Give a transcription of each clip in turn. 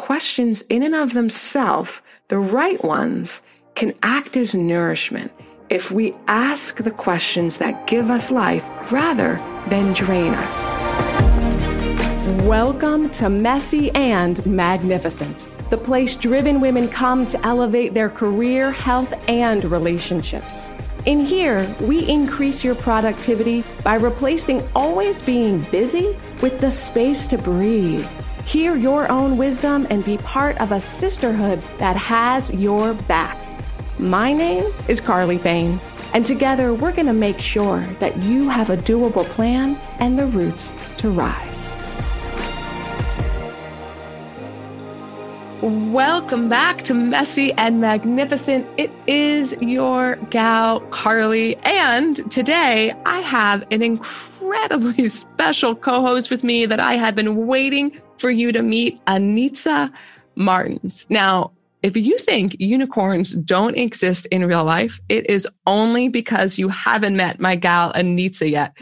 questions in and of themselves, the right ones, can act as nourishment if we ask the questions that give us life rather than drain us. Welcome to Messy and Magnificent, the place driven women come to elevate their career, health, and relationships. In here, we increase your productivity by replacing always being busy with the space to breathe. Hear your own wisdom and be part of a sisterhood that has your back. My name is Carly Fain, and together we're going to make sure that you have a doable plan and the roots to rise. Welcome back to Messy and Magnificent. It is your gal, Carly. And today I have an incredibly special co host with me that I have been waiting for you to meet, Anitza Martins. Now, if you think unicorns don't exist in real life, it is only because you haven't met my gal Anitza yet.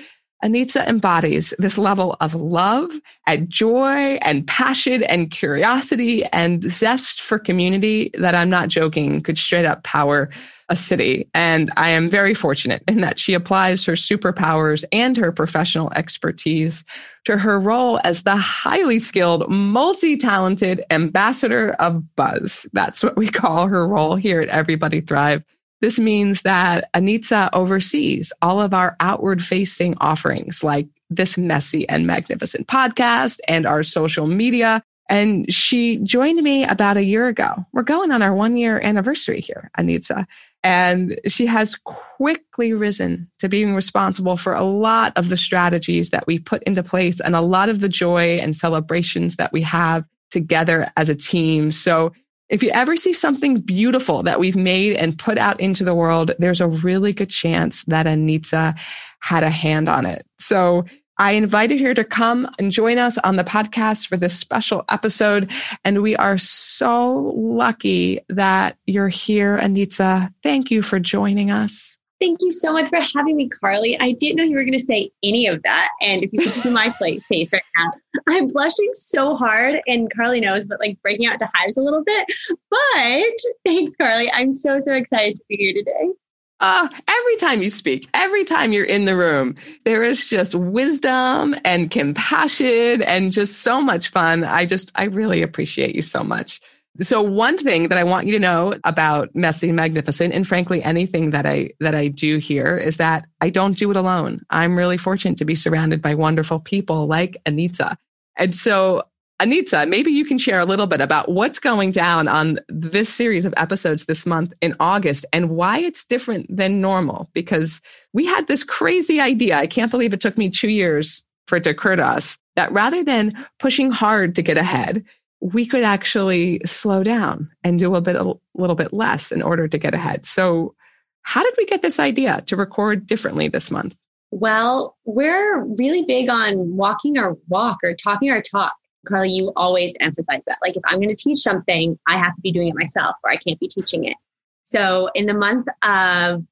Anitza embodies this level of love and joy and passion and curiosity and zest for community that I'm not joking could straight up power a city. And I am very fortunate in that she applies her superpowers and her professional expertise to her role as the highly skilled, multi talented ambassador of buzz. That's what we call her role here at Everybody Thrive. This means that Anitza oversees all of our outward facing offerings like this messy and magnificent podcast and our social media and she joined me about a year ago. We're going on our one year anniversary here, Anitza. And she has quickly risen to being responsible for a lot of the strategies that we put into place and a lot of the joy and celebrations that we have together as a team. So if you ever see something beautiful that we've made and put out into the world, there's a really good chance that Anitza had a hand on it. So I invited her to come and join us on the podcast for this special episode. And we are so lucky that you're here, Anitza. Thank you for joining us. Thank you so much for having me, Carly. I didn't know you were going to say any of that. And if you could see my face right now, I'm blushing so hard. And Carly knows, but like breaking out to hives a little bit. But thanks, Carly. I'm so, so excited to be here today. Uh, every time you speak, every time you're in the room, there is just wisdom and compassion and just so much fun. I just, I really appreciate you so much. So one thing that I want you to know about Messy Magnificent and frankly anything that I that I do here is that I don't do it alone. I'm really fortunate to be surrounded by wonderful people like Anitza. And so Anitza, maybe you can share a little bit about what's going down on this series of episodes this month in August and why it's different than normal. Because we had this crazy idea. I can't believe it took me two years for it to occur to us that rather than pushing hard to get ahead, we could actually slow down and do a bit a little bit less in order to get ahead. So, how did we get this idea to record differently this month? Well, we're really big on walking our walk or talking our talk. Carly, you always emphasize that. Like, if I'm going to teach something, I have to be doing it myself or I can't be teaching it. So, in the month of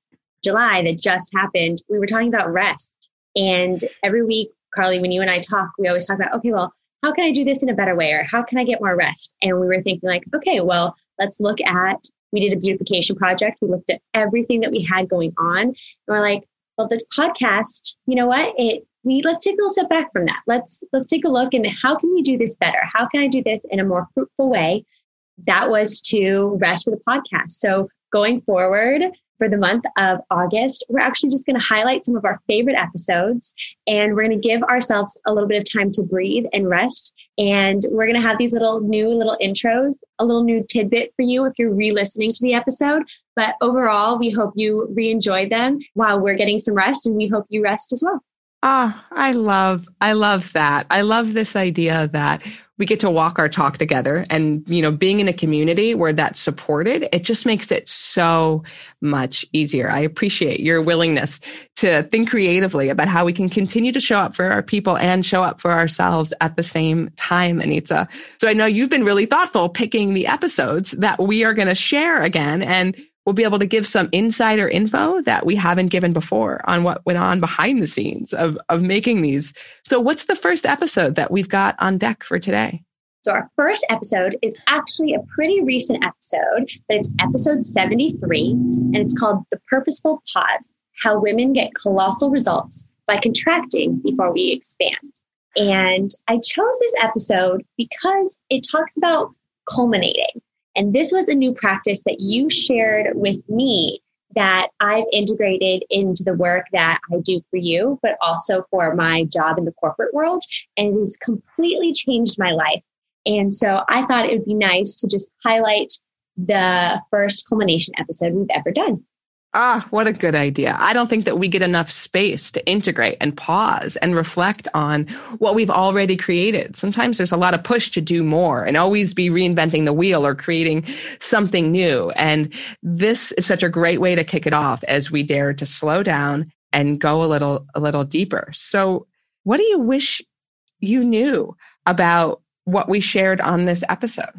July that just happened, we were talking about rest. And every week, Carly, when you and I talk, we always talk about, okay, well, how can I do this in a better way? Or how can I get more rest? And we were thinking, like, okay, well, let's look at, we did a beautification project. We looked at everything that we had going on. And we're like, well, the podcast, you know what? It we let's take a little step back from that. Let's let's take a look and how can we do this better? How can I do this in a more fruitful way? That was to rest for the podcast. So going forward for the month of August, we're actually just going to highlight some of our favorite episodes and we're going to give ourselves a little bit of time to breathe and rest. And we're going to have these little new little intros, a little new tidbit for you if you're re-listening to the episode. But overall, we hope you re-enjoy them while we're getting some rest and we hope you rest as well. Ah, I love, I love that. I love this idea that we get to walk our talk together and, you know, being in a community where that's supported, it just makes it so much easier. I appreciate your willingness to think creatively about how we can continue to show up for our people and show up for ourselves at the same time, Anitza So I know you've been really thoughtful picking the episodes that we are going to share again. And we'll be able to give some insider info that we haven't given before on what went on behind the scenes of, of making these. So, what's the first episode that we've got on deck for today? So our first episode is actually a pretty recent episode, but it's episode 73, and it's called The Purposeful Pause How Women Get Colossal Results by Contracting Before We Expand. And I chose this episode because it talks about culminating. And this was a new practice that you shared with me that I've integrated into the work that I do for you, but also for my job in the corporate world. And it has completely changed my life. And so I thought it would be nice to just highlight the first culmination episode we've ever done. Ah, what a good idea. I don't think that we get enough space to integrate and pause and reflect on what we've already created. Sometimes there's a lot of push to do more and always be reinventing the wheel or creating something new. And this is such a great way to kick it off as we dare to slow down and go a little, a little deeper. So what do you wish you knew about what we shared on this episode?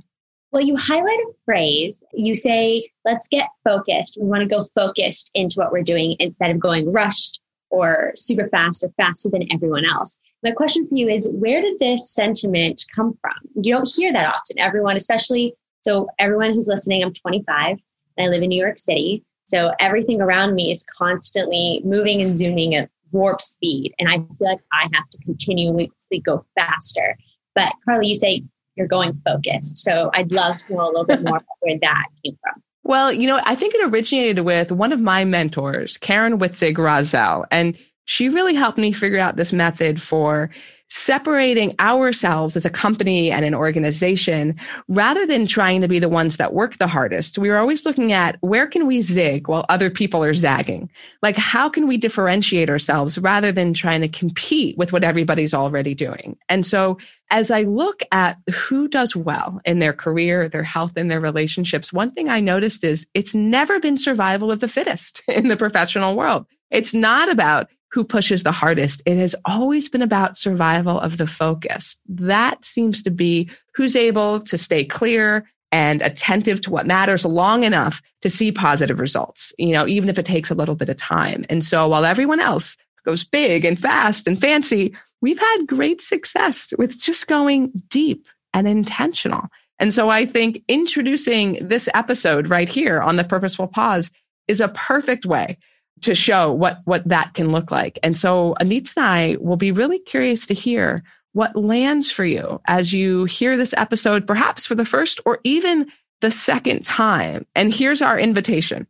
Well, you highlight a phrase. You say, let's get focused. We want to go focused into what we're doing instead of going rushed or super fast or faster than everyone else. My question for you is where did this sentiment come from? You don't hear that often. Everyone, especially, so everyone who's listening, I'm 25 and I live in New York City. So everything around me is constantly moving and zooming at warp speed. And I feel like I have to continuously go faster. But Carly, you say you're going focused. So I'd love to know a little bit more about where that came from. Well, you know, I think it originated with one of my mentors, Karen Witzig Razel. And she really helped me figure out this method for separating ourselves as a company and an organization rather than trying to be the ones that work the hardest. We were always looking at where can we zig while other people are zagging? Like, how can we differentiate ourselves rather than trying to compete with what everybody's already doing? And so as I look at who does well in their career, their health, and their relationships, one thing I noticed is it's never been survival of the fittest in the professional world. It's not about who pushes the hardest. It has always been about survival of the focus. That seems to be who's able to stay clear and attentive to what matters long enough to see positive results, you know, even if it takes a little bit of time. And so while everyone else goes big and fast and fancy, we've had great success with just going deep and intentional. And so I think introducing this episode right here on the purposeful pause is a perfect way to show what what that can look like. And so Anitza and I will be really curious to hear what lands for you as you hear this episode, perhaps for the first or even the second time. And here's our invitation.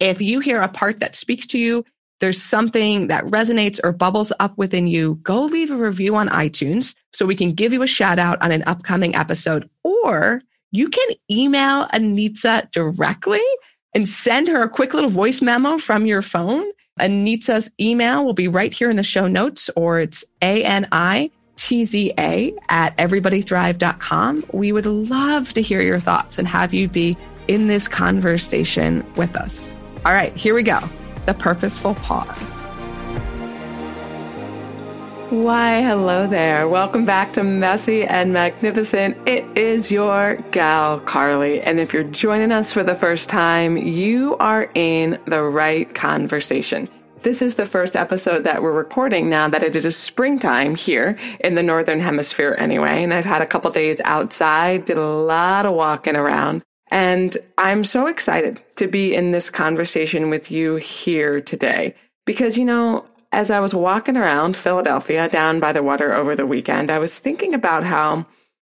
If you hear a part that speaks to you, there's something that resonates or bubbles up within you, go leave a review on iTunes so we can give you a shout out on an upcoming episode. Or you can email Anitza directly and send her a quick little voice memo from your phone. Anitza's email will be right here in the show notes, or it's A-N-I-T-Z-A at everybodythrive.com. We would love to hear your thoughts and have you be in this conversation with us. All right, here we go. The purposeful pause. Why, hello there. Welcome back to Messy and Magnificent. It is your gal, Carly. And if you're joining us for the first time, you are in the right conversation. This is the first episode that we're recording now that it is springtime here in the Northern Hemisphere anyway. And I've had a couple days outside, did a lot of walking around. And I'm so excited to be in this conversation with you here today because, you know, as I was walking around Philadelphia down by the water over the weekend, I was thinking about how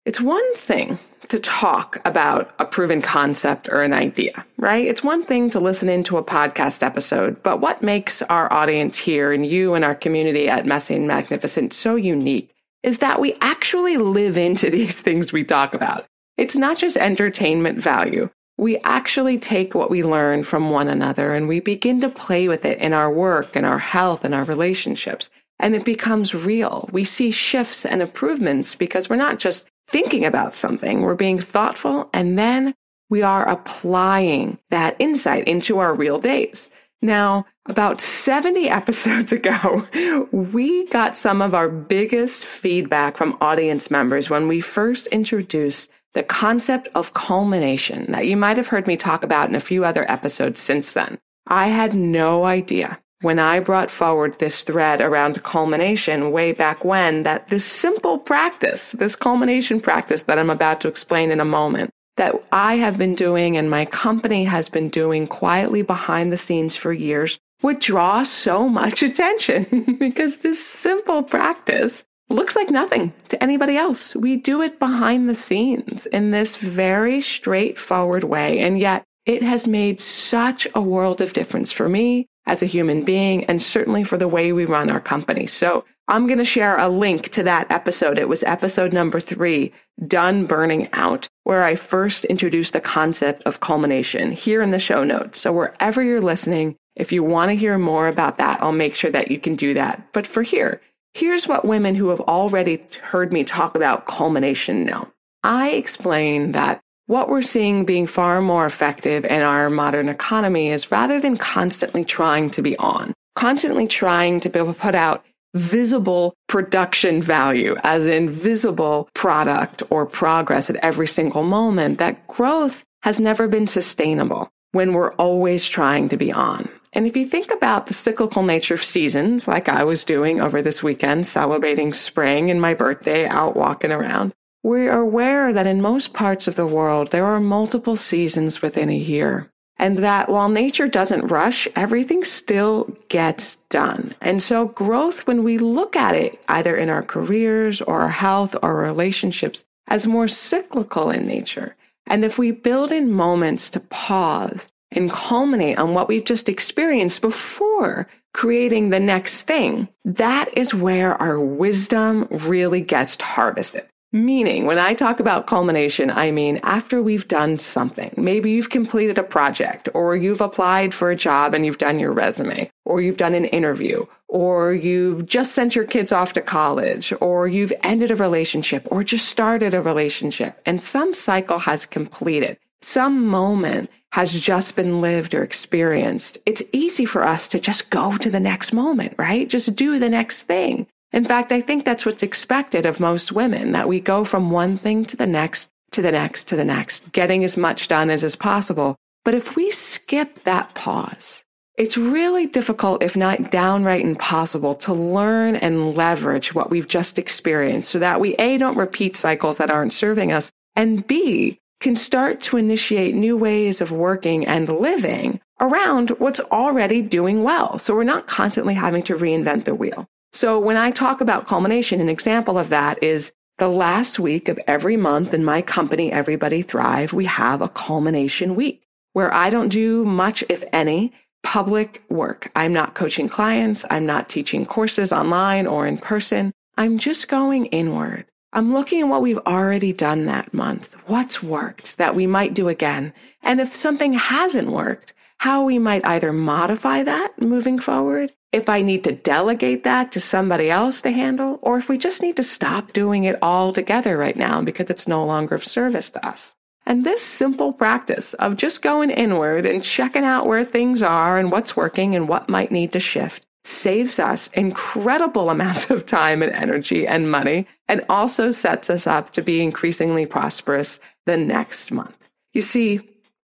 it's one thing to talk about a proven concept or an idea, right? It's one thing to listen into a podcast episode, but what makes our audience here and you and our community at Messy and Magnificent so unique is that we actually live into these things we talk about. It's not just entertainment value we actually take what we learn from one another and we begin to play with it in our work and our health and our relationships. And it becomes real. We see shifts and improvements because we're not just thinking about something, we're being thoughtful and then we are applying that insight into our real days. Now, about 70 episodes ago, we got some of our biggest feedback from audience members when we first introduced the concept of culmination that you might have heard me talk about in a few other episodes since then. I had no idea when I brought forward this thread around culmination way back when that this simple practice, this culmination practice that I'm about to explain in a moment, that I have been doing and my company has been doing quietly behind the scenes for years would draw so much attention because this simple practice looks like nothing to anybody else. We do it behind the scenes in this very straightforward way. And yet it has made such a world of difference for me as a human being and certainly for the way we run our company. So I'm going to share a link to that episode. It was episode number three, Done Burning Out, where I first introduced the concept of culmination here in the show notes. So wherever you're listening, if you want to hear more about that, I'll make sure that you can do that. But for here, here's what women who have already heard me talk about culmination know. I explain that what we're seeing being far more effective in our modern economy is rather than constantly trying to be on, constantly trying to be able to put out visible production value, as in visible product or progress at every single moment, that growth has never been sustainable when we're always trying to be on. And if you think about the cyclical nature of seasons, like I was doing over this weekend, celebrating spring and my birthday out walking around, we are aware that in most parts of the world, there are multiple seasons within a year. And that while nature doesn't rush, everything still gets done. And so growth, when we look at it, either in our careers or our health or relationships, as more cyclical in nature. And if we build in moments to pause and culminate on what we've just experienced before creating the next thing, that is where our wisdom really gets harvested. Meaning, when I talk about culmination, I mean after we've done something. Maybe you've completed a project, or you've applied for a job and you've done your resume, or you've done an interview, or you've just sent your kids off to college, or you've ended a relationship, or just started a relationship, and some cycle has completed. Some moment has just been lived or experienced. It's easy for us to just go to the next moment, right? Just do the next thing. In fact, I think that's what's expected of most women, that we go from one thing to the next, to the next, to the next, getting as much done as is possible. But if we skip that pause, it's really difficult, if not downright impossible, to learn and leverage what we've just experienced so that we A, don't repeat cycles that aren't serving us, and B, can start to initiate new ways of working and living around what's already doing well. So we're not constantly having to reinvent the wheel. So when I talk about culmination, an example of that is the last week of every month in my company, Everybody Thrive, we have a culmination week where I don't do much, if any, public work. I'm not coaching clients. I'm not teaching courses online or in person. I'm just going inward. I'm looking at what we've already done that month. What's worked that we might do again? And if something hasn't worked, how we might either modify that moving forward if I need to delegate that to somebody else to handle, or if we just need to stop doing it all together right now because it's no longer of service to us. And this simple practice of just going inward and checking out where things are and what's working and what might need to shift saves us incredible amounts of time and energy and money and also sets us up to be increasingly prosperous the next month. You see,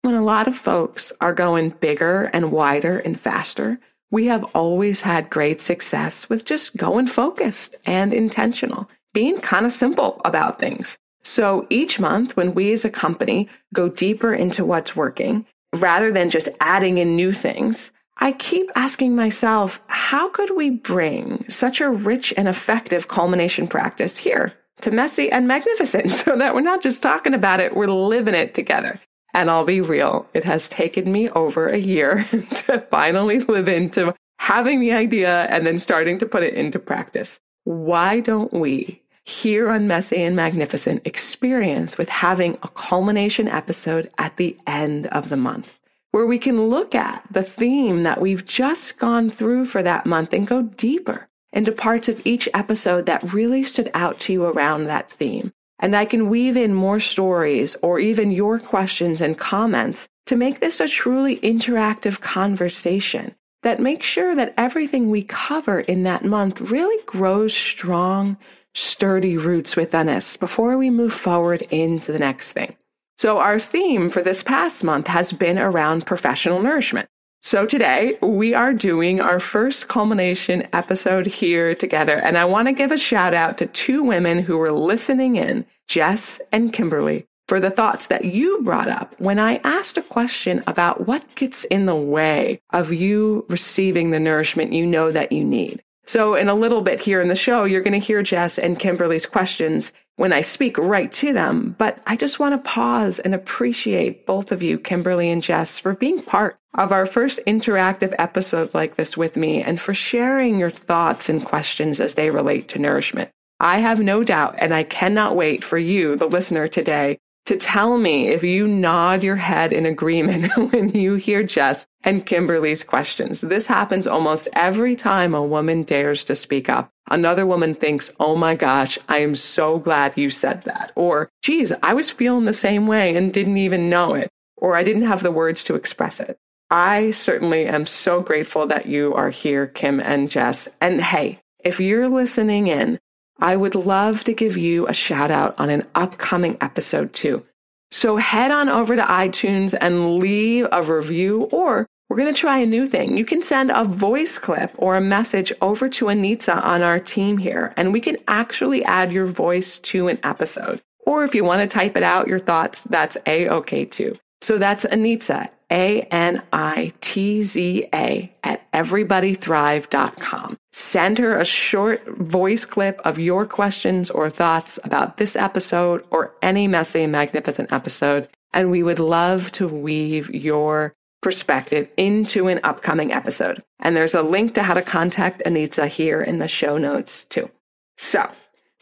when a lot of folks are going bigger and wider and faster, we have always had great success with just going focused and intentional, being kind of simple about things. So each month, when we as a company go deeper into what's working, rather than just adding in new things, I keep asking myself, how could we bring such a rich and effective culmination practice here to messy and magnificent so that we're not just talking about it, we're living it together. And I'll be real, it has taken me over a year to finally live into having the idea and then starting to put it into practice. Why don't we here on Messy and Magnificent experience with having a culmination episode at the end of the month where we can look at the theme that we've just gone through for that month and go deeper into parts of each episode that really stood out to you around that theme and I can weave in more stories or even your questions and comments to make this a truly interactive conversation that makes sure that everything we cover in that month really grows strong, sturdy roots within us before we move forward into the next thing. So our theme for this past month has been around professional nourishment. So today we are doing our first culmination episode here together. And I want to give a shout out to two women who were listening in, Jess and Kimberly, for the thoughts that you brought up when I asked a question about what gets in the way of you receiving the nourishment you know that you need. So in a little bit here in the show, you're going to hear Jess and Kimberly's questions when I speak right to them. But I just want to pause and appreciate both of you, Kimberly and Jess, for being part of our first interactive episode like this with me and for sharing your thoughts and questions as they relate to nourishment. I have no doubt, and I cannot wait for you, the listener today, to tell me if you nod your head in agreement when you hear Jess and Kimberly's questions. This happens almost every time a woman dares to speak up. Another woman thinks, Oh my gosh, I am so glad you said that. Or, geez, I was feeling the same way and didn't even know it. Or I didn't have the words to express it. I certainly am so grateful that you are here, Kim and Jess. And hey, if you're listening in, I would love to give you a shout out on an upcoming episode too. So head on over to iTunes and leave a review, or we're going to try a new thing. You can send a voice clip or a message over to Anitza on our team here, and we can actually add your voice to an episode. Or if you want to type it out, your thoughts, that's a okay too. So that's Anitza, A N I T Z A, at everybodythrive.com. Send her a short voice clip of your questions or thoughts about this episode or any messy magnificent episode. And we would love to weave your perspective into an upcoming episode. And there's a link to how to contact Anitza here in the show notes too. So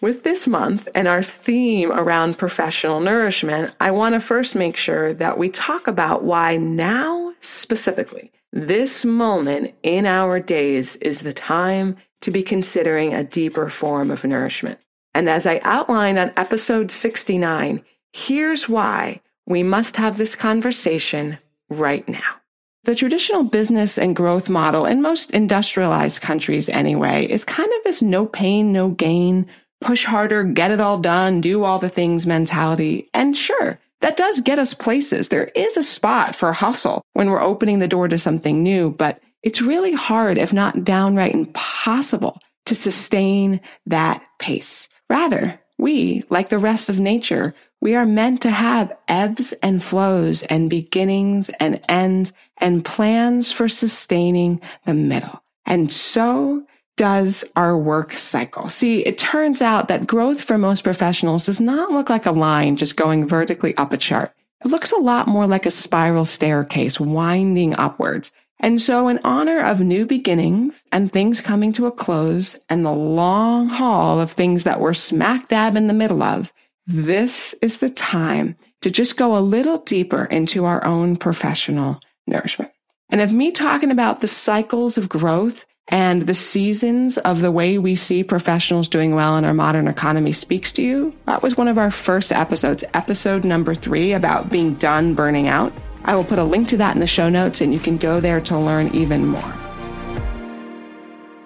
with this month and our theme around professional nourishment, I want to first make sure that we talk about why now specifically, this moment in our days is the time to be considering a deeper form of nourishment. And as I outlined on episode 69, here's why we must have this conversation right now. The traditional business and growth model in most industrialized countries anyway is kind of this no pain, no gain push harder, get it all done, do all the things mentality. And sure, that does get us places. There is a spot for hustle when we're opening the door to something new, but it's really hard, if not downright impossible, to sustain that pace. Rather, we, like the rest of nature, we are meant to have ebbs and flows and beginnings and ends and plans for sustaining the middle. And so does our work cycle. See, it turns out that growth for most professionals does not look like a line just going vertically up a chart. It looks a lot more like a spiral staircase winding upwards. And so in honor of new beginnings and things coming to a close and the long haul of things that we're smack dab in the middle of, this is the time to just go a little deeper into our own professional nourishment. And of me talking about the cycles of growth and the seasons of the way we see professionals doing well in our modern economy speaks to you, that was one of our first episodes, episode number three about being done burning out. I will put a link to that in the show notes and you can go there to learn even more.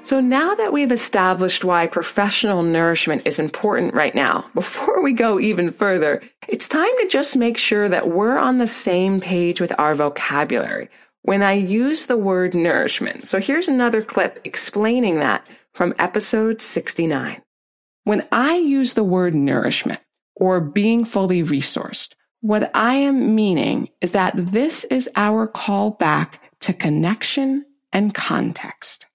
So now that we've established why professional nourishment is important right now, before we go even further, it's time to just make sure that we're on the same page with our vocabulary when I use the word nourishment. So here's another clip explaining that from episode 69. When I use the word nourishment or being fully resourced, what I am meaning is that this is our call back to connection and context.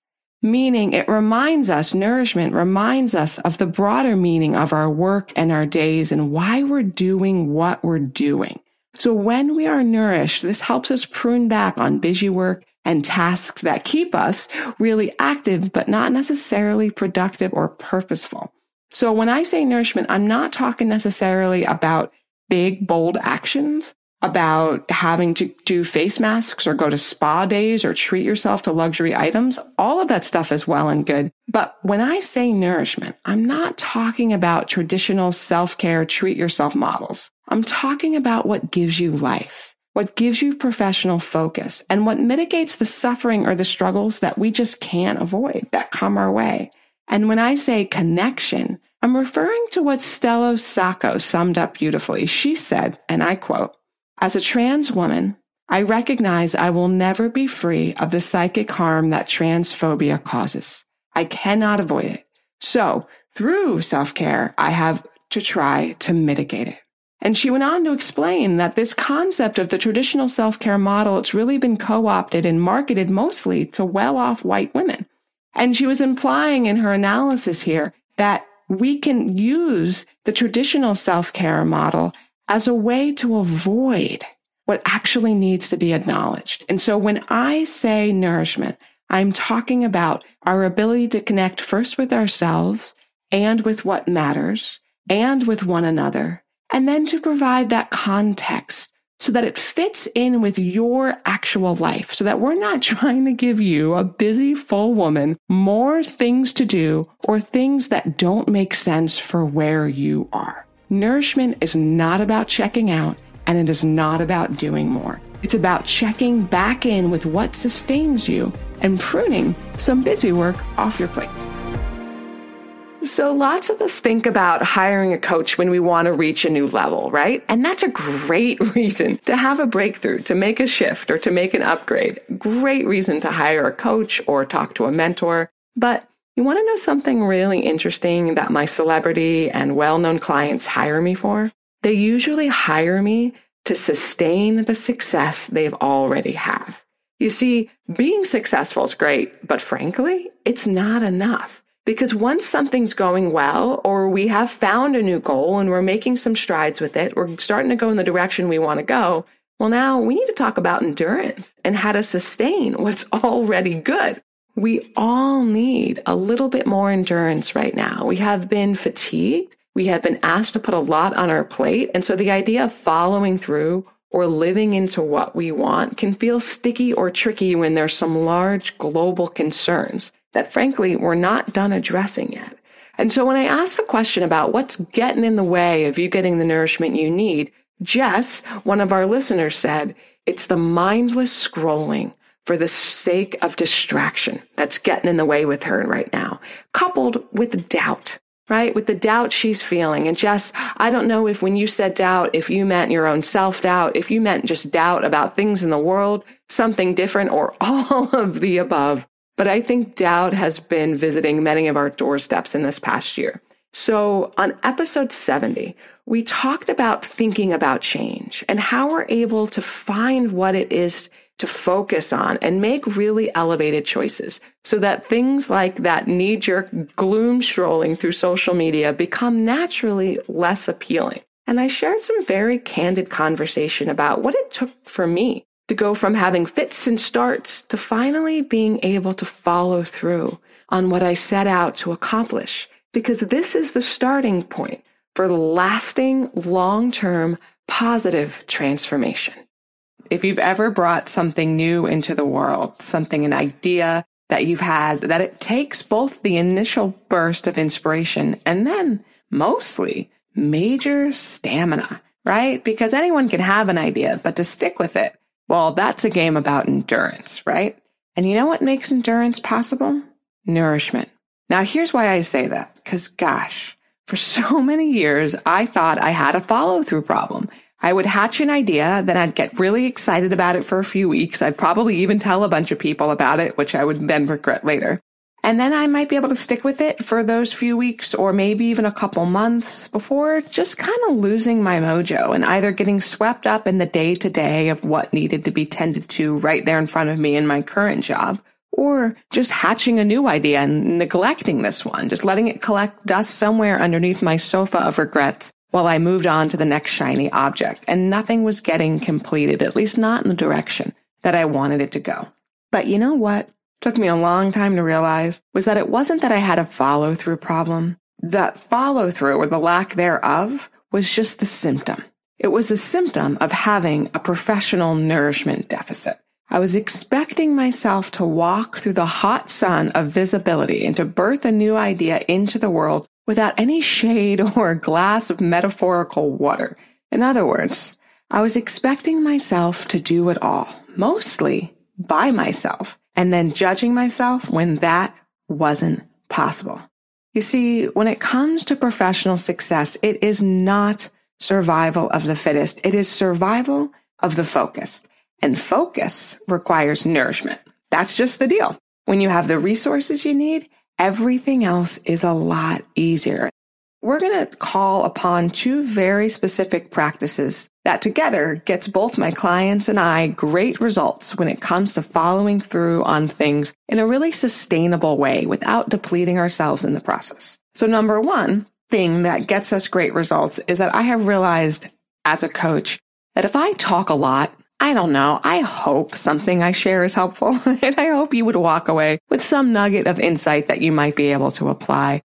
Meaning it reminds us, nourishment reminds us of the broader meaning of our work and our days and why we're doing what we're doing. So when we are nourished, this helps us prune back on busy work and tasks that keep us really active, but not necessarily productive or purposeful. So when I say nourishment, I'm not talking necessarily about big, bold actions about having to do face masks or go to spa days or treat yourself to luxury items. All of that stuff is well and good. But when I say nourishment, I'm not talking about traditional self-care, treat yourself models. I'm talking about what gives you life, what gives you professional focus and what mitigates the suffering or the struggles that we just can't avoid that come our way. And when I say connection, I'm referring to what Stello Sacco summed up beautifully. She said, and I quote, as a trans woman, I recognize I will never be free of the psychic harm that transphobia causes. I cannot avoid it. So through self care, I have to try to mitigate it. And she went on to explain that this concept of the traditional self-care model, it's really been co-opted and marketed mostly to well-off white women. And she was implying in her analysis here that we can use the traditional self-care model as a way to avoid what actually needs to be acknowledged. And so when I say nourishment, I'm talking about our ability to connect first with ourselves and with what matters and with one another and then to provide that context so that it fits in with your actual life so that we're not trying to give you a busy full woman more things to do or things that don't make sense for where you are. Nourishment is not about checking out and it is not about doing more. It's about checking back in with what sustains you and pruning some busy work off your plate. So lots of us think about hiring a coach when we want to reach a new level, right? And that's a great reason to have a breakthrough, to make a shift or to make an upgrade. Great reason to hire a coach or talk to a mentor. But you want to know something really interesting that my celebrity and well-known clients hire me for? They usually hire me to sustain the success they've already have. You see, being successful is great, but frankly, it's not enough. Because once something's going well, or we have found a new goal and we're making some strides with it, we're starting to go in the direction we want to go. Well, now we need to talk about endurance and how to sustain what's already good. We all need a little bit more endurance right now. We have been fatigued. We have been asked to put a lot on our plate. And so the idea of following through or living into what we want can feel sticky or tricky when there's some large global concerns that frankly we're not done addressing yet. And so when I ask the question about what's getting in the way of you getting the nourishment you need, Jess, one of our listeners said, it's the mindless scrolling for the sake of distraction that's getting in the way with her right now, coupled with doubt, right? With the doubt she's feeling. And Jess, I don't know if when you said doubt, if you meant your own self doubt, if you meant just doubt about things in the world, something different, or all of the above. But I think doubt has been visiting many of our doorsteps in this past year. So on episode 70, we talked about thinking about change and how we're able to find what it is to focus on and make really elevated choices so that things like that knee jerk gloom strolling through social media become naturally less appealing. And I shared some very candid conversation about what it took for me to go from having fits and starts to finally being able to follow through on what I set out to accomplish. Because this is the starting point for lasting, long term, positive transformation. If you've ever brought something new into the world, something, an idea that you've had, that it takes both the initial burst of inspiration and then mostly major stamina, right? Because anyone can have an idea, but to stick with it well, that's a game about endurance, right? And you know what makes endurance possible? Nourishment. Now, here's why I say that. Because gosh, for so many years, I thought I had a follow through problem. I would hatch an idea, then I'd get really excited about it for a few weeks. I'd probably even tell a bunch of people about it, which I would then regret later. And then I might be able to stick with it for those few weeks or maybe even a couple months before just kind of losing my mojo and either getting swept up in the day to day of what needed to be tended to right there in front of me in my current job or just hatching a new idea and neglecting this one, just letting it collect dust somewhere underneath my sofa of regrets while I moved on to the next shiny object and nothing was getting completed, at least not in the direction that I wanted it to go. But you know what? Took me a long time to realize was that it wasn't that I had a follow through problem. That follow through or the lack thereof was just the symptom. It was a symptom of having a professional nourishment deficit. I was expecting myself to walk through the hot sun of visibility and to birth a new idea into the world without any shade or glass of metaphorical water. In other words, I was expecting myself to do it all, mostly by myself, and then judging myself when that wasn't possible. You see, when it comes to professional success, it is not survival of the fittest. It is survival of the focused. And focus requires nourishment. That's just the deal. When you have the resources you need, everything else is a lot easier. We're going to call upon two very specific practices that together gets both my clients and I great results when it comes to following through on things in a really sustainable way without depleting ourselves in the process. So number one thing that gets us great results is that I have realized as a coach that if I talk a lot, I don't know. I hope something I share is helpful. and I hope you would walk away with some nugget of insight that you might be able to apply.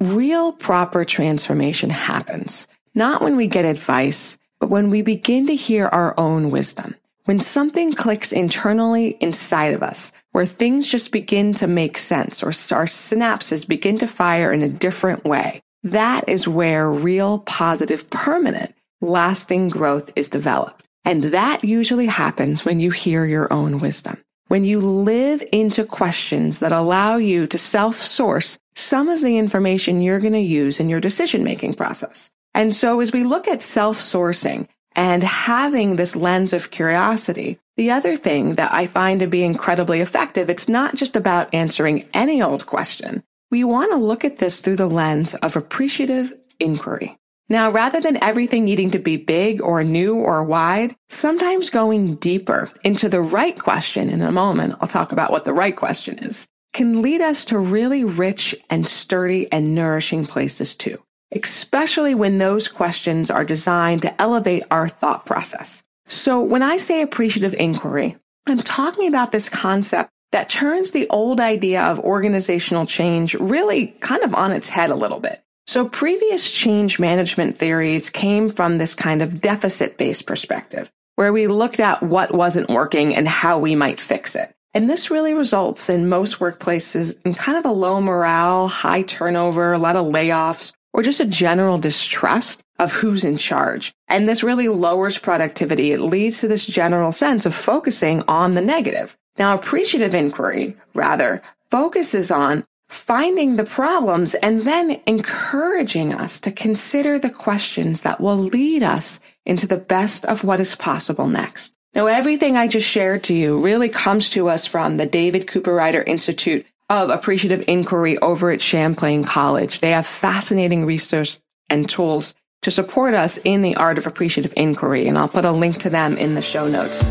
Real proper transformation happens not when we get advice, but when we begin to hear our own wisdom. When something clicks internally inside of us, where things just begin to make sense or our synapses begin to fire in a different way, that is where real positive, permanent, lasting growth is developed. And that usually happens when you hear your own wisdom. When you live into questions that allow you to self source some of the information you're going to use in your decision making process. And so as we look at self sourcing and having this lens of curiosity, the other thing that I find to be incredibly effective, it's not just about answering any old question. We want to look at this through the lens of appreciative inquiry. Now, rather than everything needing to be big or new or wide, sometimes going deeper into the right question in a moment, I'll talk about what the right question is, can lead us to really rich and sturdy and nourishing places too, especially when those questions are designed to elevate our thought process. So when I say appreciative inquiry, I'm talking about this concept that turns the old idea of organizational change really kind of on its head a little bit. So previous change management theories came from this kind of deficit based perspective where we looked at what wasn't working and how we might fix it. And this really results in most workplaces in kind of a low morale, high turnover, a lot of layoffs, or just a general distrust of who's in charge. And this really lowers productivity. It leads to this general sense of focusing on the negative. Now, appreciative inquiry, rather, focuses on finding the problems and then encouraging us to consider the questions that will lead us into the best of what is possible next. Now, everything I just shared to you really comes to us from the David Cooperrider Institute of Appreciative Inquiry over at Champlain College. They have fascinating research and tools to support us in the art of appreciative inquiry, and I'll put a link to them in the show notes.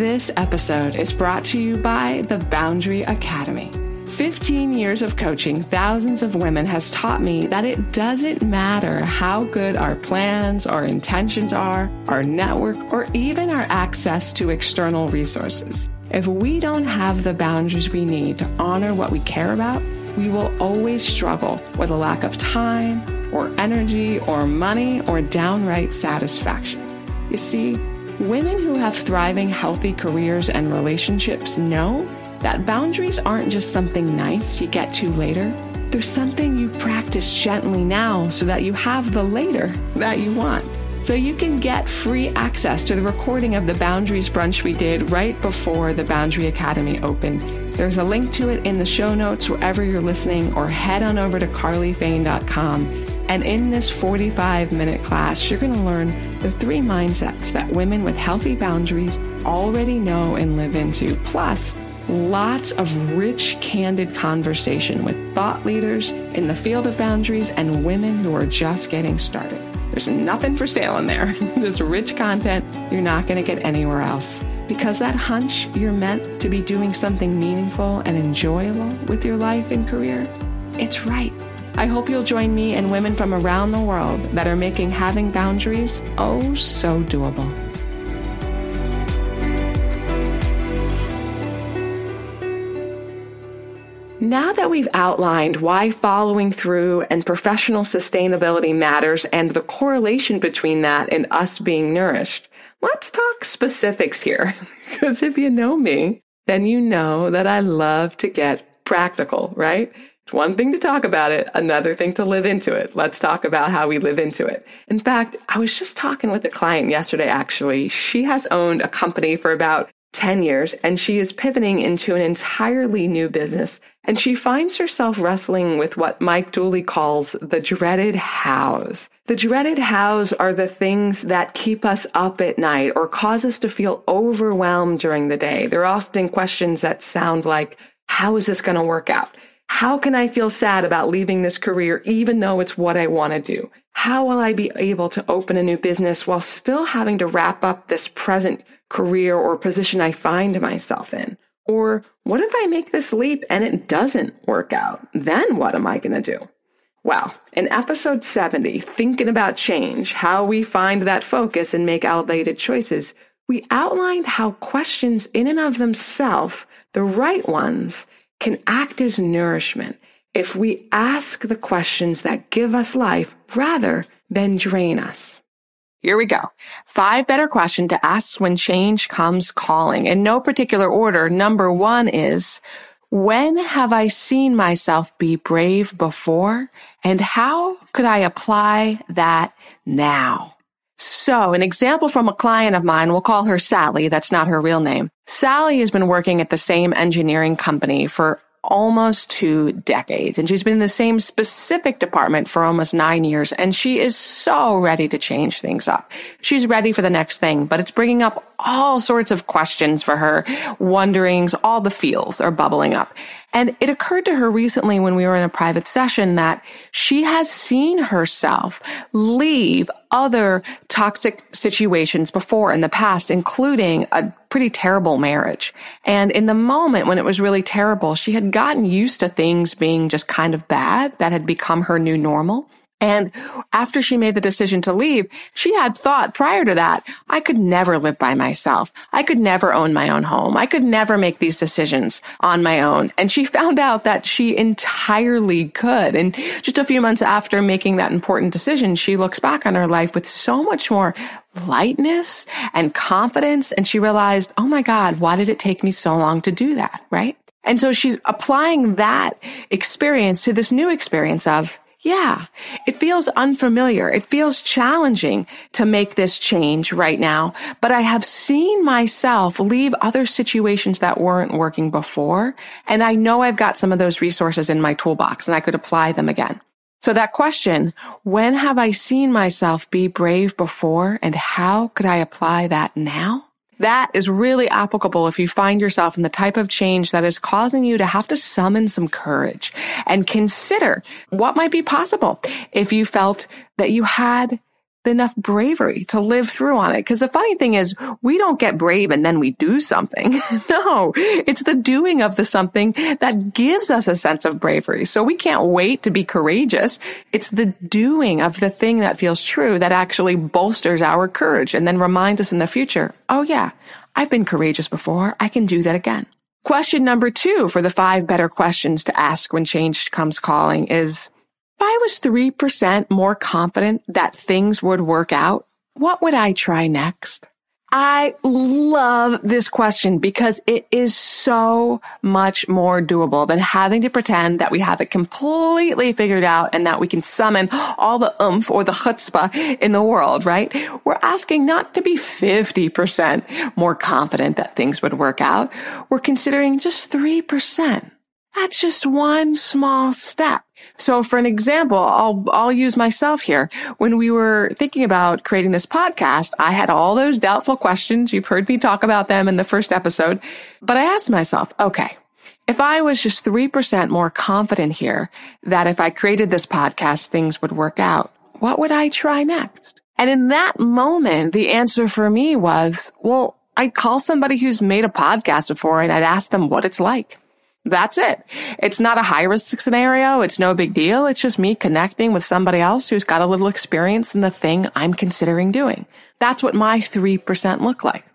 This episode is brought to you by the Boundary Academy. 15 years of coaching thousands of women has taught me that it doesn't matter how good our plans, our intentions are, our network, or even our access to external resources. If we don't have the boundaries we need to honor what we care about, we will always struggle with a lack of time, or energy, or money, or downright satisfaction. You see, Women who have thriving, healthy careers and relationships know that boundaries aren't just something nice you get to later. There's something you practice gently now so that you have the later that you want. So you can get free access to the recording of the Boundaries Brunch we did right before the Boundary Academy opened. There's a link to it in the show notes wherever you're listening, or head on over to carlyfane.com and in this 45 minute class, you're going to learn the three mindsets that women with healthy boundaries already know and live into, plus lots of rich, candid conversation with thought leaders in the field of boundaries and women who are just getting started. There's nothing for sale in there, just rich content you're not going to get anywhere else. Because that hunch you're meant to be doing something meaningful and enjoyable with your life and career, it's right. I hope you'll join me and women from around the world that are making having boundaries oh so doable. Now that we've outlined why following through and professional sustainability matters and the correlation between that and us being nourished, let's talk specifics here. because if you know me, then you know that I love to get practical, right? It's one thing to talk about it, another thing to live into it. Let's talk about how we live into it. In fact, I was just talking with a client yesterday, actually. She has owned a company for about 10 years and she is pivoting into an entirely new business. And she finds herself wrestling with what Mike Dooley calls the dreaded hows. The dreaded hows are the things that keep us up at night or cause us to feel overwhelmed during the day. They're often questions that sound like, how is this going to work out? How can I feel sad about leaving this career even though it's what I want to do? How will I be able to open a new business while still having to wrap up this present career or position I find myself in? Or what if I make this leap and it doesn't work out? Then what am I going to do? Well, in episode 70, Thinking About Change, how we find that focus and make elevated choices, we outlined how questions in and of themselves, the right ones, can act as nourishment if we ask the questions that give us life rather than drain us. Here we go. Five better questions to ask when change comes calling. In no particular order, number one is, when have I seen myself be brave before? And how could I apply that now? So an example from a client of mine, we'll call her Sally. That's not her real name. Sally has been working at the same engineering company for almost two decades and she's been in the same specific department for almost nine years and she is so ready to change things up. She's ready for the next thing, but it's bringing up all sorts of questions for her, wonderings, all the feels are bubbling up. And it occurred to her recently when we were in a private session that she has seen herself leave other toxic situations before in the past, including a pretty terrible marriage. And in the moment when it was really terrible, she had gotten used to things being just kind of bad that had become her new normal. And after she made the decision to leave, she had thought prior to that, I could never live by myself. I could never own my own home. I could never make these decisions on my own. And she found out that she entirely could. And just a few months after making that important decision, she looks back on her life with so much more lightness and confidence. And she realized, oh my God, why did it take me so long to do that? Right. And so she's applying that experience to this new experience of, yeah, it feels unfamiliar. It feels challenging to make this change right now, but I have seen myself leave other situations that weren't working before. And I know I've got some of those resources in my toolbox and I could apply them again. So that question, when have I seen myself be brave before and how could I apply that now? That is really applicable if you find yourself in the type of change that is causing you to have to summon some courage and consider what might be possible if you felt that you had enough bravery to live through on it. Because the funny thing is, we don't get brave and then we do something. no, it's the doing of the something that gives us a sense of bravery. So we can't wait to be courageous. It's the doing of the thing that feels true that actually bolsters our courage and then reminds us in the future, oh yeah, I've been courageous before. I can do that again. Question number two for the five better questions to ask when change comes calling is, if I was 3% more confident that things would work out, what would I try next? I love this question because it is so much more doable than having to pretend that we have it completely figured out and that we can summon all the oomph or the chutzpah in the world, right? We're asking not to be 50% more confident that things would work out. We're considering just 3%. That's just one small step. So for an example, I'll, I'll use myself here. When we were thinking about creating this podcast, I had all those doubtful questions. You've heard me talk about them in the first episode, but I asked myself, okay, if I was just 3% more confident here that if I created this podcast, things would work out, what would I try next? And in that moment, the answer for me was, well, I'd call somebody who's made a podcast before and I'd ask them what it's like. That's it. It's not a high risk scenario. It's no big deal. It's just me connecting with somebody else who's got a little experience in the thing I'm considering doing. That's what my 3% look like.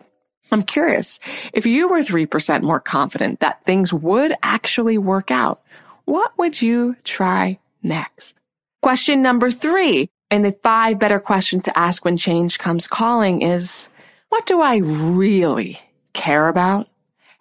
I'm curious, if you were 3% more confident that things would actually work out, what would you try next? Question number three, and the five better questions to ask when change comes calling is, what do I really care about?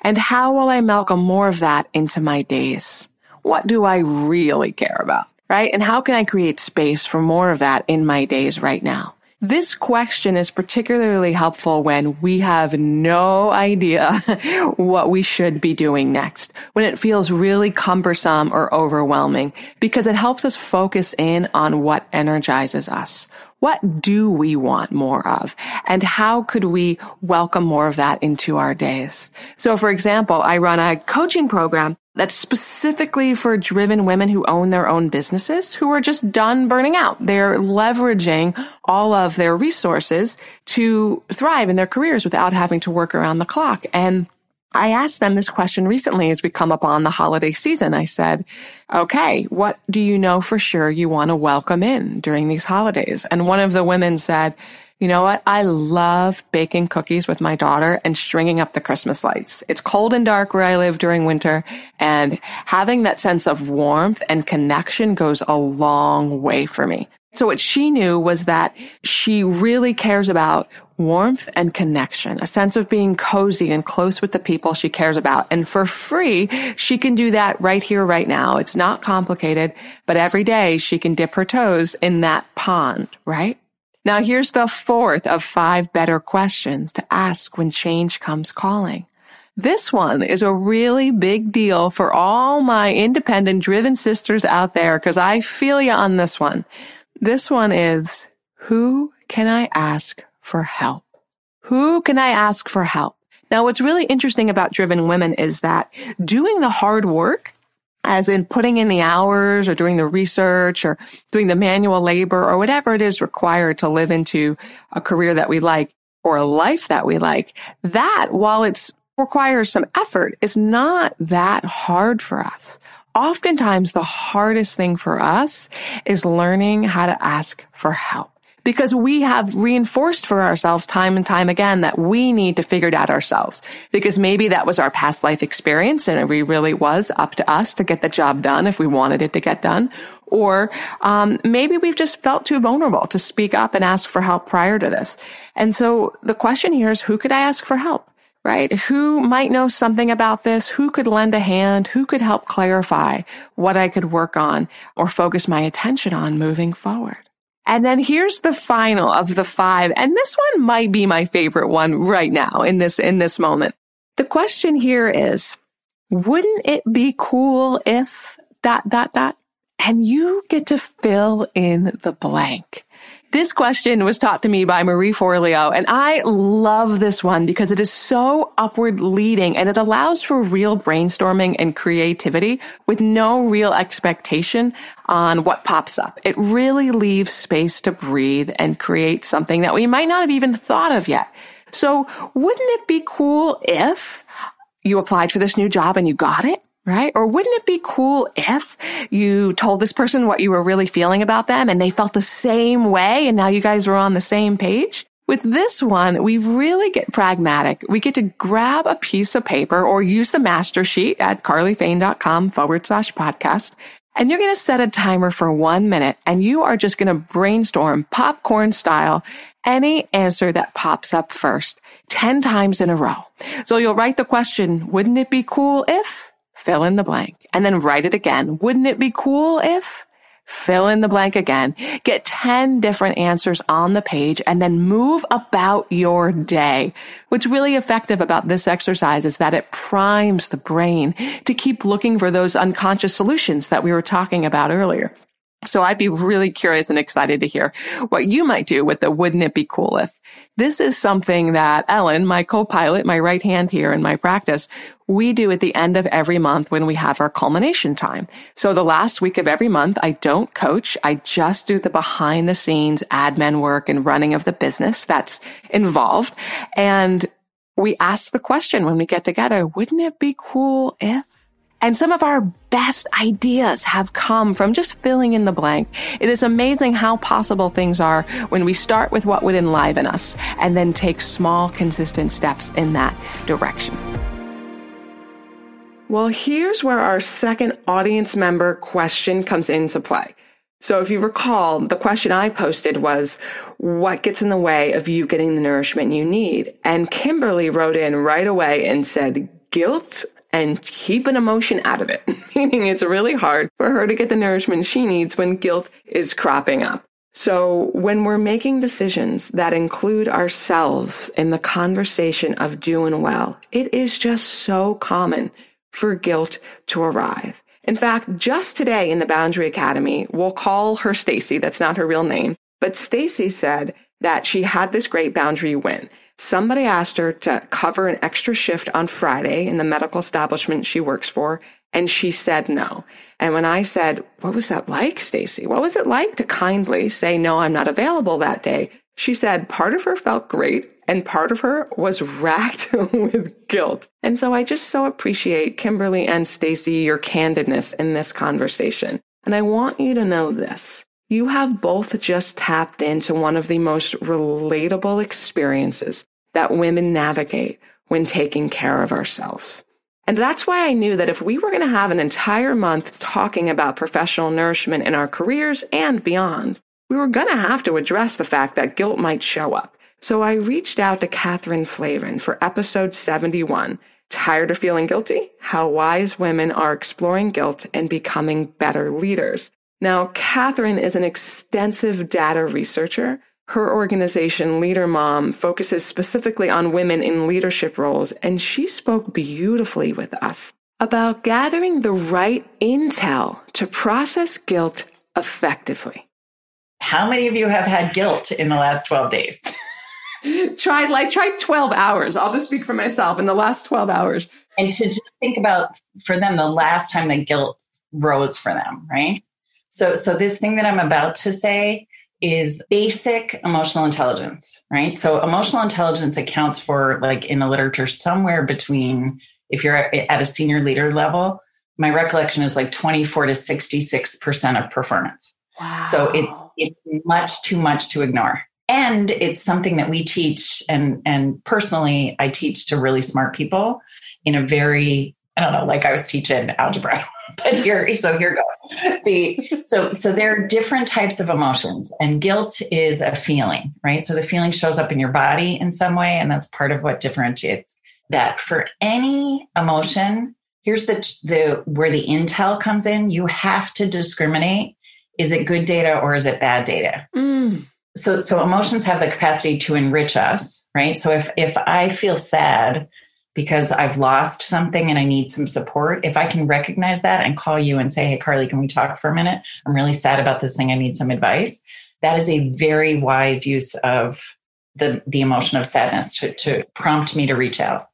And how will I welcome more of that into my days? What do I really care about? Right? And how can I create space for more of that in my days right now? This question is particularly helpful when we have no idea what we should be doing next, when it feels really cumbersome or overwhelming, because it helps us focus in on what energizes us. What do we want more of? And how could we welcome more of that into our days? So for example, I run a coaching program that's specifically for driven women who own their own businesses who are just done burning out. They're leveraging all of their resources to thrive in their careers without having to work around the clock. And I asked them this question recently as we come up on the holiday season. I said, okay, what do you know for sure you want to welcome in during these holidays? And one of the women said, you know what? I love baking cookies with my daughter and stringing up the Christmas lights. It's cold and dark where I live during winter and having that sense of warmth and connection goes a long way for me. So what she knew was that she really cares about warmth and connection, a sense of being cozy and close with the people she cares about. And for free, she can do that right here, right now. It's not complicated, but every day she can dip her toes in that pond, right? Now here's the fourth of five better questions to ask when change comes calling. This one is a really big deal for all my independent driven sisters out there because I feel you on this one. This one is, who can I ask for help? Who can I ask for help? Now, what's really interesting about driven women is that doing the hard work as in putting in the hours or doing the research or doing the manual labor or whatever it is required to live into a career that we like or a life that we like, that while it's requires some effort is not that hard for us. Oftentimes the hardest thing for us is learning how to ask for help because we have reinforced for ourselves time and time again that we need to figure it out ourselves because maybe that was our past life experience and it really was up to us to get the job done if we wanted it to get done. Or um, maybe we've just felt too vulnerable to speak up and ask for help prior to this. And so the question here is who could I ask for help? right? Who might know something about this? Who could lend a hand? Who could help clarify what I could work on or focus my attention on moving forward? And then here's the final of the five. And this one might be my favorite one right now in this, in this moment. The question here is, wouldn't it be cool if dot, dot, dot? And you get to fill in the blank. This question was taught to me by Marie Forleo, and I love this one because it is so upward leading and it allows for real brainstorming and creativity with no real expectation on what pops up. It really leaves space to breathe and create something that we might not have even thought of yet. So wouldn't it be cool if you applied for this new job and you got it? Right? Or wouldn't it be cool if you told this person what you were really feeling about them and they felt the same way and now you guys were on the same page? With this one, we really get pragmatic. We get to grab a piece of paper or use the master sheet at carlyfane.com forward slash podcast. And you're going to set a timer for one minute and you are just going to brainstorm popcorn style any answer that pops up first 10 times in a row. So you'll write the question, wouldn't it be cool if? Fill in the blank, and then write it again. Wouldn't it be cool if? Fill in the blank again. Get 10 different answers on the page and then move about your day. What's really effective about this exercise is that it primes the brain to keep looking for those unconscious solutions that we were talking about earlier. So I'd be really curious and excited to hear what you might do with the wouldn't it be cool if. This is something that Ellen, my co-pilot, my right hand here in my practice, we do at the end of every month when we have our culmination time. So the last week of every month, I don't coach. I just do the behind the scenes admin work and running of the business that's involved. And we ask the question when we get together, wouldn't it be cool if? And some of our best ideas have come from just filling in the blank. It is amazing how possible things are when we start with what would enliven us and then take small, consistent steps in that direction. Well, here's where our second audience member question comes into play. So if you recall, the question I posted was, what gets in the way of you getting the nourishment you need? And Kimberly wrote in right away and said, guilt and keep an emotion out of it, meaning it's really hard for her to get the nourishment she needs when guilt is cropping up. So when we're making decisions that include ourselves in the conversation of doing well, it is just so common for guilt to arrive. In fact, just today in the Boundary Academy, we'll call her Stacy. That's not her real name. But Stacy said that she had this great boundary win. Somebody asked her to cover an extra shift on Friday in the medical establishment she works for, and she said no. And when I said, "What was that like, Stacy? What was it like to kindly say no, I'm not available that day?" She said part of her felt great and part of her was racked with guilt. And so I just so appreciate Kimberly and Stacy your candidness in this conversation. And I want you to know this. You have both just tapped into one of the most relatable experiences that women navigate when taking care of ourselves. And that's why I knew that if we were going to have an entire month talking about professional nourishment in our careers and beyond, we were going to have to address the fact that guilt might show up. So I reached out to Catherine Flavin for episode 71. Tired of feeling guilty? How wise women are exploring guilt and becoming better leaders. Now, Catherine is an extensive data researcher. Her organization, Leader Mom, focuses specifically on women in leadership roles, and she spoke beautifully with us about gathering the right intel to process guilt effectively. How many of you have had guilt in the last 12 days? tried like tried 12 hours. I'll just speak for myself in the last 12 hours. And to just think about for them the last time that guilt rose for them, right? So, so this thing that I'm about to say is basic emotional intelligence, right? So, emotional intelligence accounts for, like in the literature, somewhere between, if you're at a senior leader level, my recollection is like 24 to 66% of performance. Wow. So it's it's much too much to ignore. And it's something that we teach and and personally I teach to really smart people in a very I don't know, like I was teaching algebra but here so here go. The so so there are different types of emotions and guilt is a feeling right? So the feeling shows up in your body in some way and that's part of what differentiates that. For any emotion here's the the where the intel comes in you have to discriminate is it good data or is it bad data? Mm. so so emotions have the capacity to enrich us right? So if if i feel sad because I've lost something and I need some support, if I can recognize that and call you and say, Hey, Carly, can we talk for a minute? I'm really sad about this thing. I need some advice. That is a very wise use of the, the emotion of sadness to, to prompt me to reach out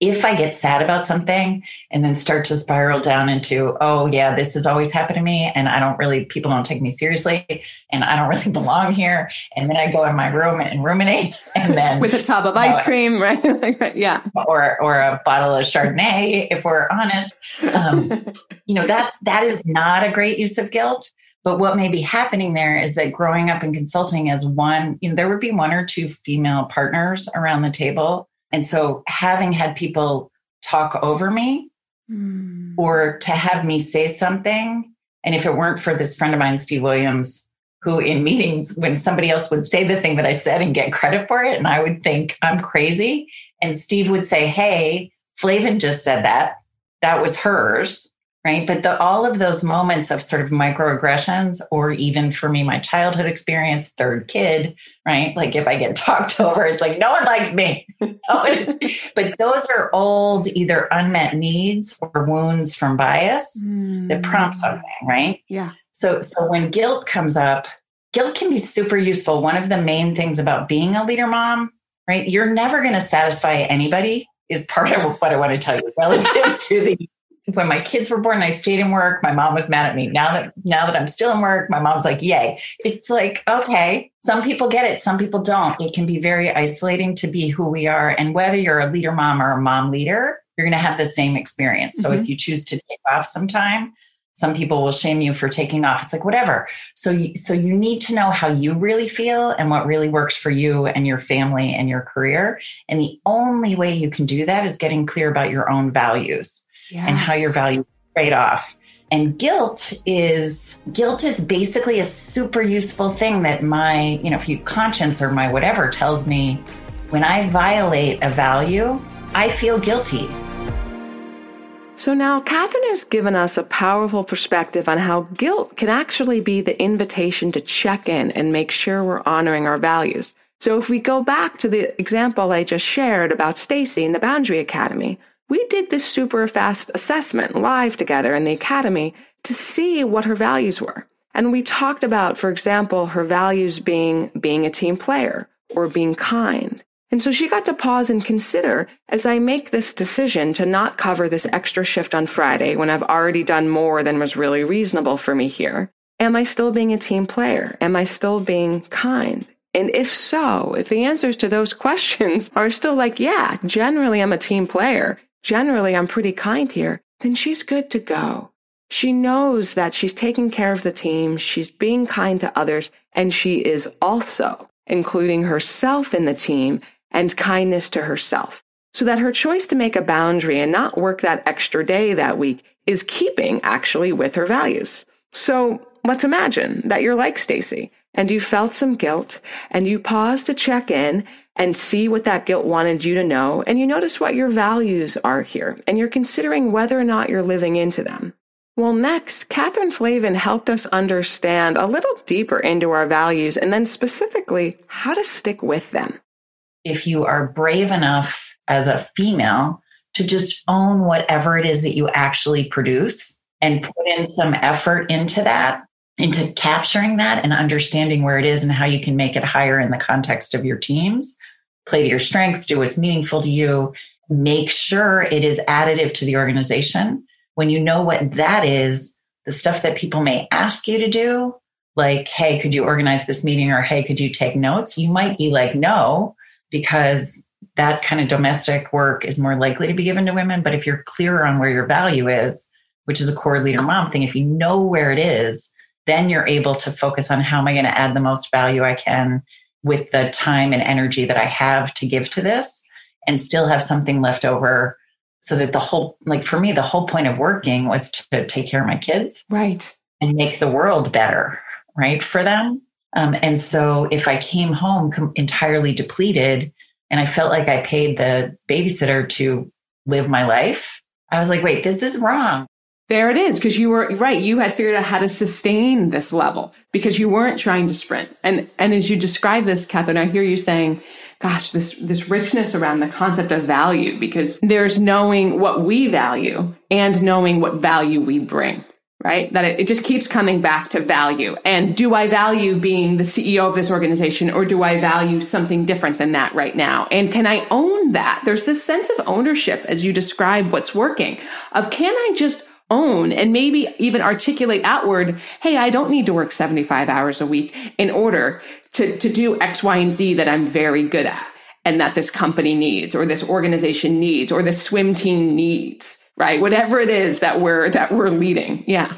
if I get sad about something and then start to spiral down into, oh, yeah, this has always happened to me, and I don't really, people don't take me seriously, and I don't really belong here. And then I go in my room and ruminate, and then with a tub of ice cream, right? yeah. Or, or a bottle of Chardonnay, if we're honest. Um, you know, that, that is not a great use of guilt. But what may be happening there is that growing up in consulting as one, you know, there would be one or two female partners around the table and so having had people talk over me mm. or to have me say something, and if it weren't for this friend of mine, Steve Williams, who in meetings, when somebody else would say the thing that I said and get credit for it, and I would think I'm crazy, and Steve would say, Hey, Flavin just said that. That was hers right? But the, all of those moments of sort of microaggressions, or even for me, my childhood experience, third kid, right? Like if I get talked over, it's like no one likes me. but those are old, either unmet needs or wounds from bias mm. that prompt hmm. something, right? Yeah. So, so when guilt comes up, guilt can be super useful. One of the main things about being a leader mom, right? You're never going to satisfy anybody is part of what I want to tell you relative to the when my kids were born, I stayed in work. My mom was mad at me. Now that now that I'm still in work, my mom's like, "Yay!" It's like, okay, some people get it, some people don't. It can be very isolating to be who we are, and whether you're a leader mom or a mom leader, you're going to have the same experience. So mm-hmm. if you choose to take off sometime, some people will shame you for taking off. It's like whatever. So you, so you need to know how you really feel and what really works for you and your family and your career. And the only way you can do that is getting clear about your own values yes. and how your values trade off. And guilt is guilt is basically a super useful thing that my, you know, if you conscience or my whatever tells me when I violate a value, I feel guilty. So now Catherine has given us a powerful perspective on how guilt can actually be the invitation to check in and make sure we're honoring our values. So if we go back to the example I just shared about Stacy in the Boundary Academy, we did this super fast assessment live together in the academy to see what her values were. And we talked about, for example, her values being being a team player or being kind and so she got to pause and consider as I make this decision to not cover this extra shift on Friday when I've already done more than was really reasonable for me here. Am I still being a team player? Am I still being kind? And if so, if the answers to those questions are still like, yeah, generally I'm a team player, generally I'm pretty kind here, then she's good to go. She knows that she's taking care of the team, she's being kind to others, and she is also including herself in the team and kindness to herself so that her choice to make a boundary and not work that extra day that week is keeping actually with her values. So let's imagine that you're like Stacy and you felt some guilt and you pause to check in and see what that guilt wanted you to know and you notice what your values are here and you're considering whether or not you're living into them. Well, next, Catherine Flavin helped us understand a little deeper into our values and then specifically how to stick with them if you are brave enough as a female to just own whatever it is that you actually produce and put in some effort into that, into capturing that and understanding where it is and how you can make it higher in the context of your teams. Play to your strengths, do what's meaningful to you, make sure it is additive to the organization. When you know what that is, the stuff that people may ask you to do, like, hey, could you organize this meeting? Or hey, could you take notes? You might be like, no, because that kind of domestic work is more likely to be given to women. But if you're clearer on where your value is, which is a core leader mom thing, if you know where it is, then you're able to focus on how am I going to add the most value I can with the time and energy that I have to give to this and still have something left over so that the whole like for me the whole point of working was to take care of my kids right and make the world better right for them um, and so if I came home com- entirely depleted and I felt like I paid the babysitter to live my life, I was like, wait, this is wrong. There it is, because you were right. You had figured out how to sustain this level because you weren't trying to sprint. And and as you describe this, Catherine, I hear you saying, gosh, this this richness around the concept of value, because there's knowing what we value and knowing what value we bring right? That it, it, just keeps coming back to value. And do I value being the CEO of this organization or do I value something different than that right now? And can I own that? There's this sense of ownership as you describe what's working of can I just own and maybe even articulate outward, hey, I don't need to work 75 hours a week in order to, to do X, Y, and Z that I'm very good at and that this company needs or this organization needs or the swim team needs right? Whatever it is that we're that we're leading. Yeah.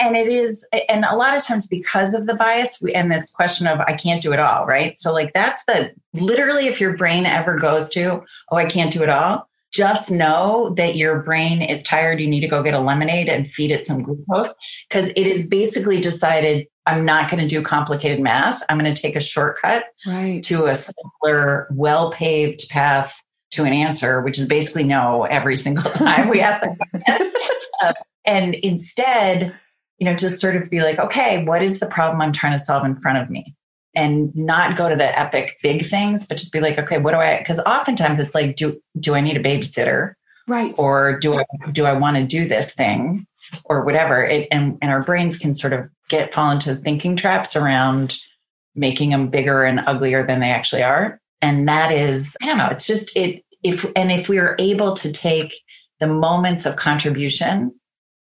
And it is, and a lot of times because of the bias and this question of I can't do it all, right? So, like, that's the literally, if your brain ever goes to, oh, I can't do it all, just know that your brain is tired. You need to go get a lemonade and feed it some glucose because it is basically decided I'm not going to do complicated math. I'm going to take a shortcut right. to a simpler, well paved path to an answer, which is basically no every single time we ask them. uh, and instead, you know, just sort of be like, okay, what is the problem I'm trying to solve in front of me? And not go to the epic big things, but just be like, okay, what do I? Because oftentimes it's like, do do I need a babysitter? Right. Or do I do I want to do this thing? Or whatever. It, and and our brains can sort of get fall into thinking traps around making them bigger and uglier than they actually are and that is i don't know it's just it if and if we are able to take the moments of contribution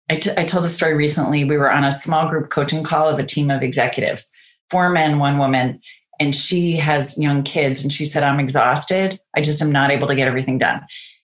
I, t- I told the story recently we were on a small group coaching call of a team of executives four men one woman and she has young kids and she said i'm exhausted i just am not able to get everything done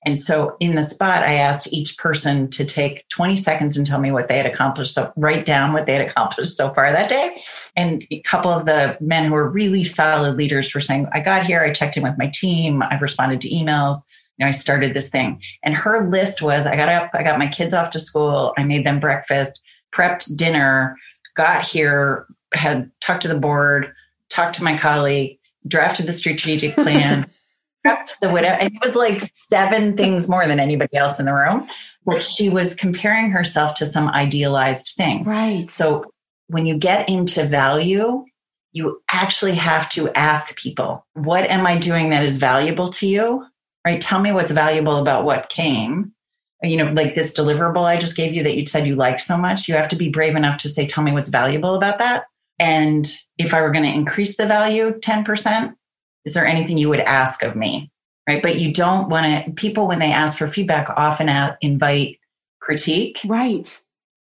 and so in the spot, I asked each person to take 20 seconds and tell me what they had accomplished. So write down what they had accomplished so far that day. And a couple of the men who were really solid leaders were saying, I got here, I checked in with my team, I've responded to emails. You know, I started this thing. And her list was I got up, I got my kids off to school, I made them breakfast, prepped dinner, got here, had talked to the board, talked to my colleague, drafted the strategic plan. prepped the widow, and it was like seven things more than anybody else in the room. But she was comparing herself to some idealized thing. Right. So when you get into value, you actually have to ask people, what am I doing that is valuable to you? Right? Tell me what's valuable about what came. You know, like this deliverable I just gave you that you said you liked so much. You have to be brave enough to say, tell me what's valuable about that. And if I were going to increase the value 10%, is there anything you would ask of me? Right. But you don't want to, people, when they ask for feedback, often invite critique. Right.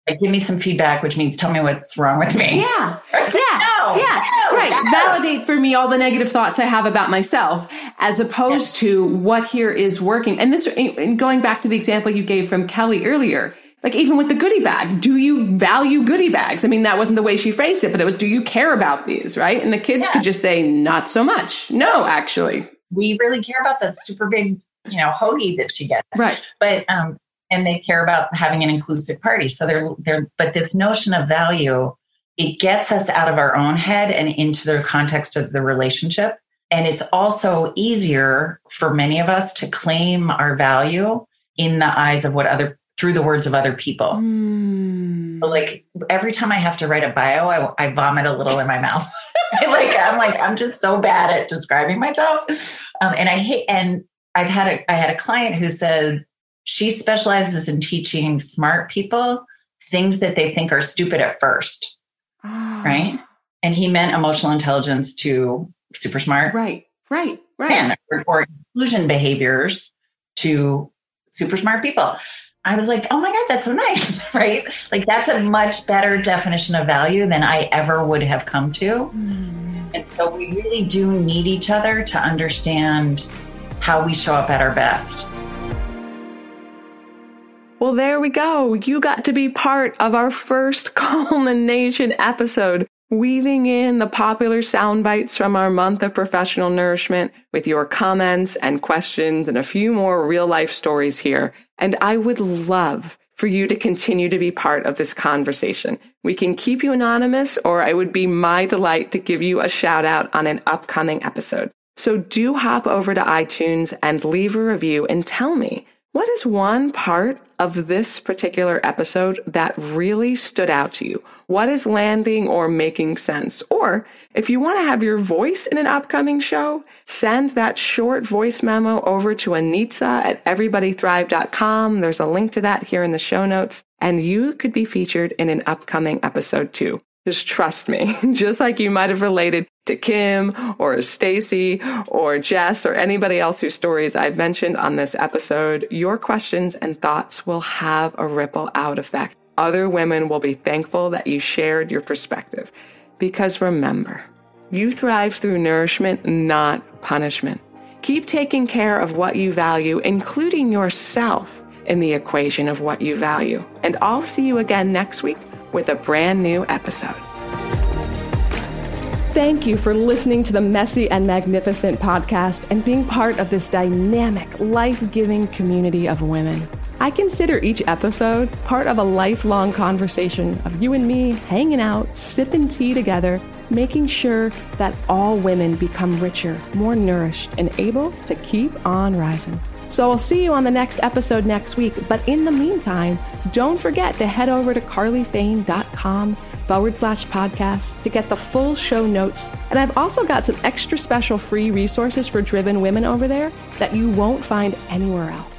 Like, give me some feedback, which means tell me what's wrong with me. Yeah. Yeah. No, yeah. No, right. No. Validate for me all the negative thoughts I have about myself as opposed to what here is working. And this, and going back to the example you gave from Kelly earlier, like even with the goodie bag, do you value goodie bags? I mean, that wasn't the way she phrased it, but it was, do you care about these? Right. And the kids yeah. could just say, not so much. No, actually. We really care about the super big, you know, hoagie that she gets. Right. But, um, and they care about having an inclusive party. So they're, they're, but this notion of value, it gets us out of our own head and into the context of the relationship. And it's also easier for many of us to claim our value in the eyes of what other through the words of other people. Mm. like every time I have to write a bio, I, I vomit a little in my mouth. like I'm like I'm just so bad at describing myself, um, and I hate. And I've had a I had a client who said she specializes in teaching smart people things that they think are stupid at first, oh. right? And he meant emotional intelligence to super smart, right? Right, right. or, or inclusion behaviors to super smart people. I was like, oh my God, that's so nice, right? Like, that's a much better definition of value than I ever would have come to. Mm. And so, we really do need each other to understand how we show up at our best. Well, there we go. You got to be part of our first culmination episode weaving in the popular sound bites from our month of professional nourishment with your comments and questions and a few more real life stories here. And I would love for you to continue to be part of this conversation. We can keep you anonymous, or it would be my delight to give you a shout out on an upcoming episode. So do hop over to iTunes and leave a review and tell me what is one part of this particular episode that really stood out to you? What is landing or making sense? Or if you want to have your voice in an upcoming show, send that short voice memo over to Anitza at everybodythrive.com. There's a link to that here in the show notes, and you could be featured in an upcoming episode too. Just trust me, just like you might have related to Kim or Stacy or Jess or anybody else whose stories I've mentioned on this episode, your questions and thoughts will have a ripple out effect. Other women will be thankful that you shared your perspective. Because remember, you thrive through nourishment, not punishment. Keep taking care of what you value, including yourself, in the equation of what you value. And I'll see you again next week with a brand new episode. Thank you for listening to the Messy and Magnificent podcast and being part of this dynamic, life giving community of women. I consider each episode part of a lifelong conversation of you and me hanging out, sipping tea together, making sure that all women become richer, more nourished, and able to keep on rising. So I'll see you on the next episode next week. But in the meantime, don't forget to head over to carlyfane.com forward slash podcast to get the full show notes. And I've also got some extra special free resources for driven women over there that you won't find anywhere else.